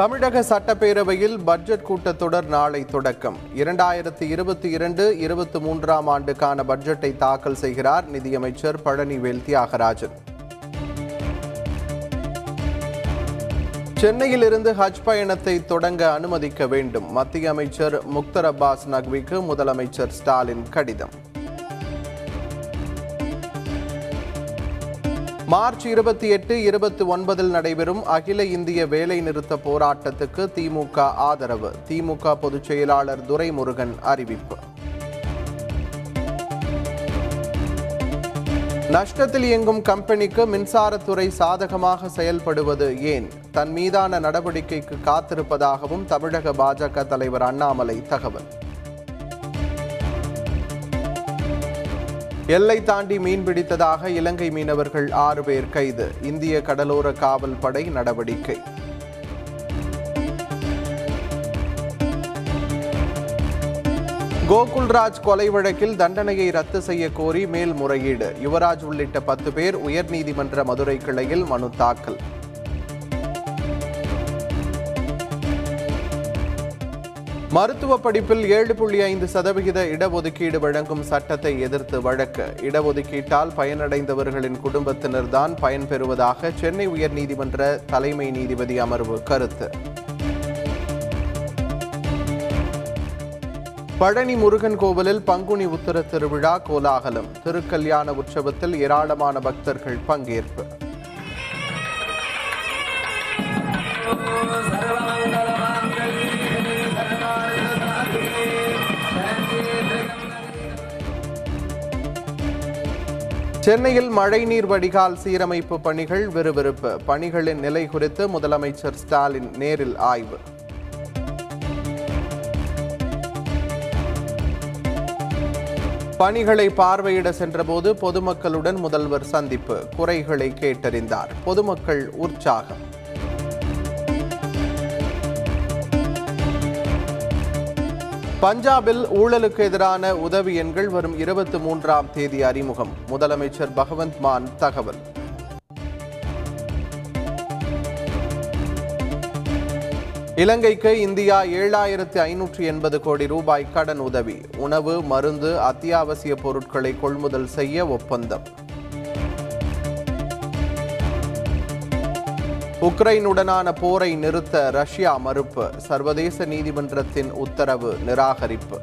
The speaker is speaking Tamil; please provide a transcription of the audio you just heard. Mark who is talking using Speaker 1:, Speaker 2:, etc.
Speaker 1: தமிழக சட்டப்பேரவையில் பட்ஜெட் கூட்டத்தொடர் நாளை தொடக்கம். இரண்டாயிரத்தி இருபத்தி இரண்டு இருபத்தி மூன்றாம் ஆண்டுக்கான பட்ஜெட்டை தாக்கல் செய்கிறார் நிதியமைச்சர் பழனிவேல் தியாகராஜன். சென்னையிலிருந்து ஹஜ் பயணத்தை தொடங்க அனுமதிக்க வேண்டும். மத்திய அமைச்சர் முக்தர் அப்பாஸ் நக்விக்கு முதலமைச்சர் ஸ்டாலின் கடிதம். மார்ச் இருபத்தி எட்டு இருபத்தி ஒன்பதில் நடைபெறும் அகில இந்திய வேலைநிறுத்த போராட்டத்துக்கு திமுக ஆதரவு. திமுக பொதுச் செயலாளர் துரைமுருகன் அறிவிப்பு. நஷ்டத்தில் இயங்கும் கம்பெனிக்கு மின்சாரத்துறை சாதகமாக செயல்படுவது ஏன்? தன் மீதான நடவடிக்கைக்கு காத்திருப்பதாகவும் தமிழக பாஜக தலைவர் அண்ணாமலை தகவல். எல்லை தாண்டி மீன்பிடித்ததாக இலங்கை மீனவர்கள் ஆறு பேர் கைது. இந்திய கடலோர காவல் படை நடவடிக்கை. கோகுல்ராஜ் கொலை வழக்கில் தண்டனையை ரத்து செய்ய கோரி மேல்முறையீடு. யுவராஜ் உள்ளிட்ட பத்து பேர் உயர்நீதிமன்ற மதுரை கிளையில் மனு தாக்கல். மருத்துவ படிப்பில் ஏழு புள்ளி ஐந்து சதவிகித இடஒதுக்கீடு வழங்கும் சட்டத்தை எதிர்த்து வழக்கு. இடஒதுக்கீட்டால் பயனடைந்தவர்களின் குடும்பத்தினர்தான் பயன்பெறுவதாக சென்னை உயர்நீதிமன்ற தலைமை நீதிபதி அமர்வு கருத்து. பழனி முருகன் கோவிலில் பங்குனி உத்தர திருவிழா கோலாகலம். திருக்கல்யாண உற்சவத்தில் ஏராளமான பக்தர்கள் பங்கேற்பு. சென்னையில் மழைநீர் வடிகால் சீரமைப்பு பணிகள் விறுவிறுப்பு. பணிகளின் நிலை குறித்து முதலமைச்சர் ஸ்டாலின் நேரில் ஆய்வு. பணிகளை பார்வையிட சென்றபோது பொதுமக்களுடன் முதல்வர் சந்திப்பு. குறைகளை கேட்டறிந்தார். பொதுமக்கள் உற்சாகம். பஞ்சாபில் ஊழலுக்கு எதிரான உதவி எண்கள் வரும் இருபத்தி மூன்றாம் தேதி அறிமுகம். முதலமைச்சர் பகவந்த் மான் தகவல். இலங்கைக்கு இந்தியா ஏழாயிரத்து ஐநூற்று எண்பது கோடி ரூபாய் கடன் உதவி. உணவு மருந்து அத்தியாவசிய பொருட்களை கொள்முதல் செய்ய ஒப்பந்தம். உக்ரைனுடனான போரை நிறுத்த ரஷ்யா மறுப்பு. சர்வதேச நீதிமன்றத்தின் உத்தரவு நிராகரிப்பு.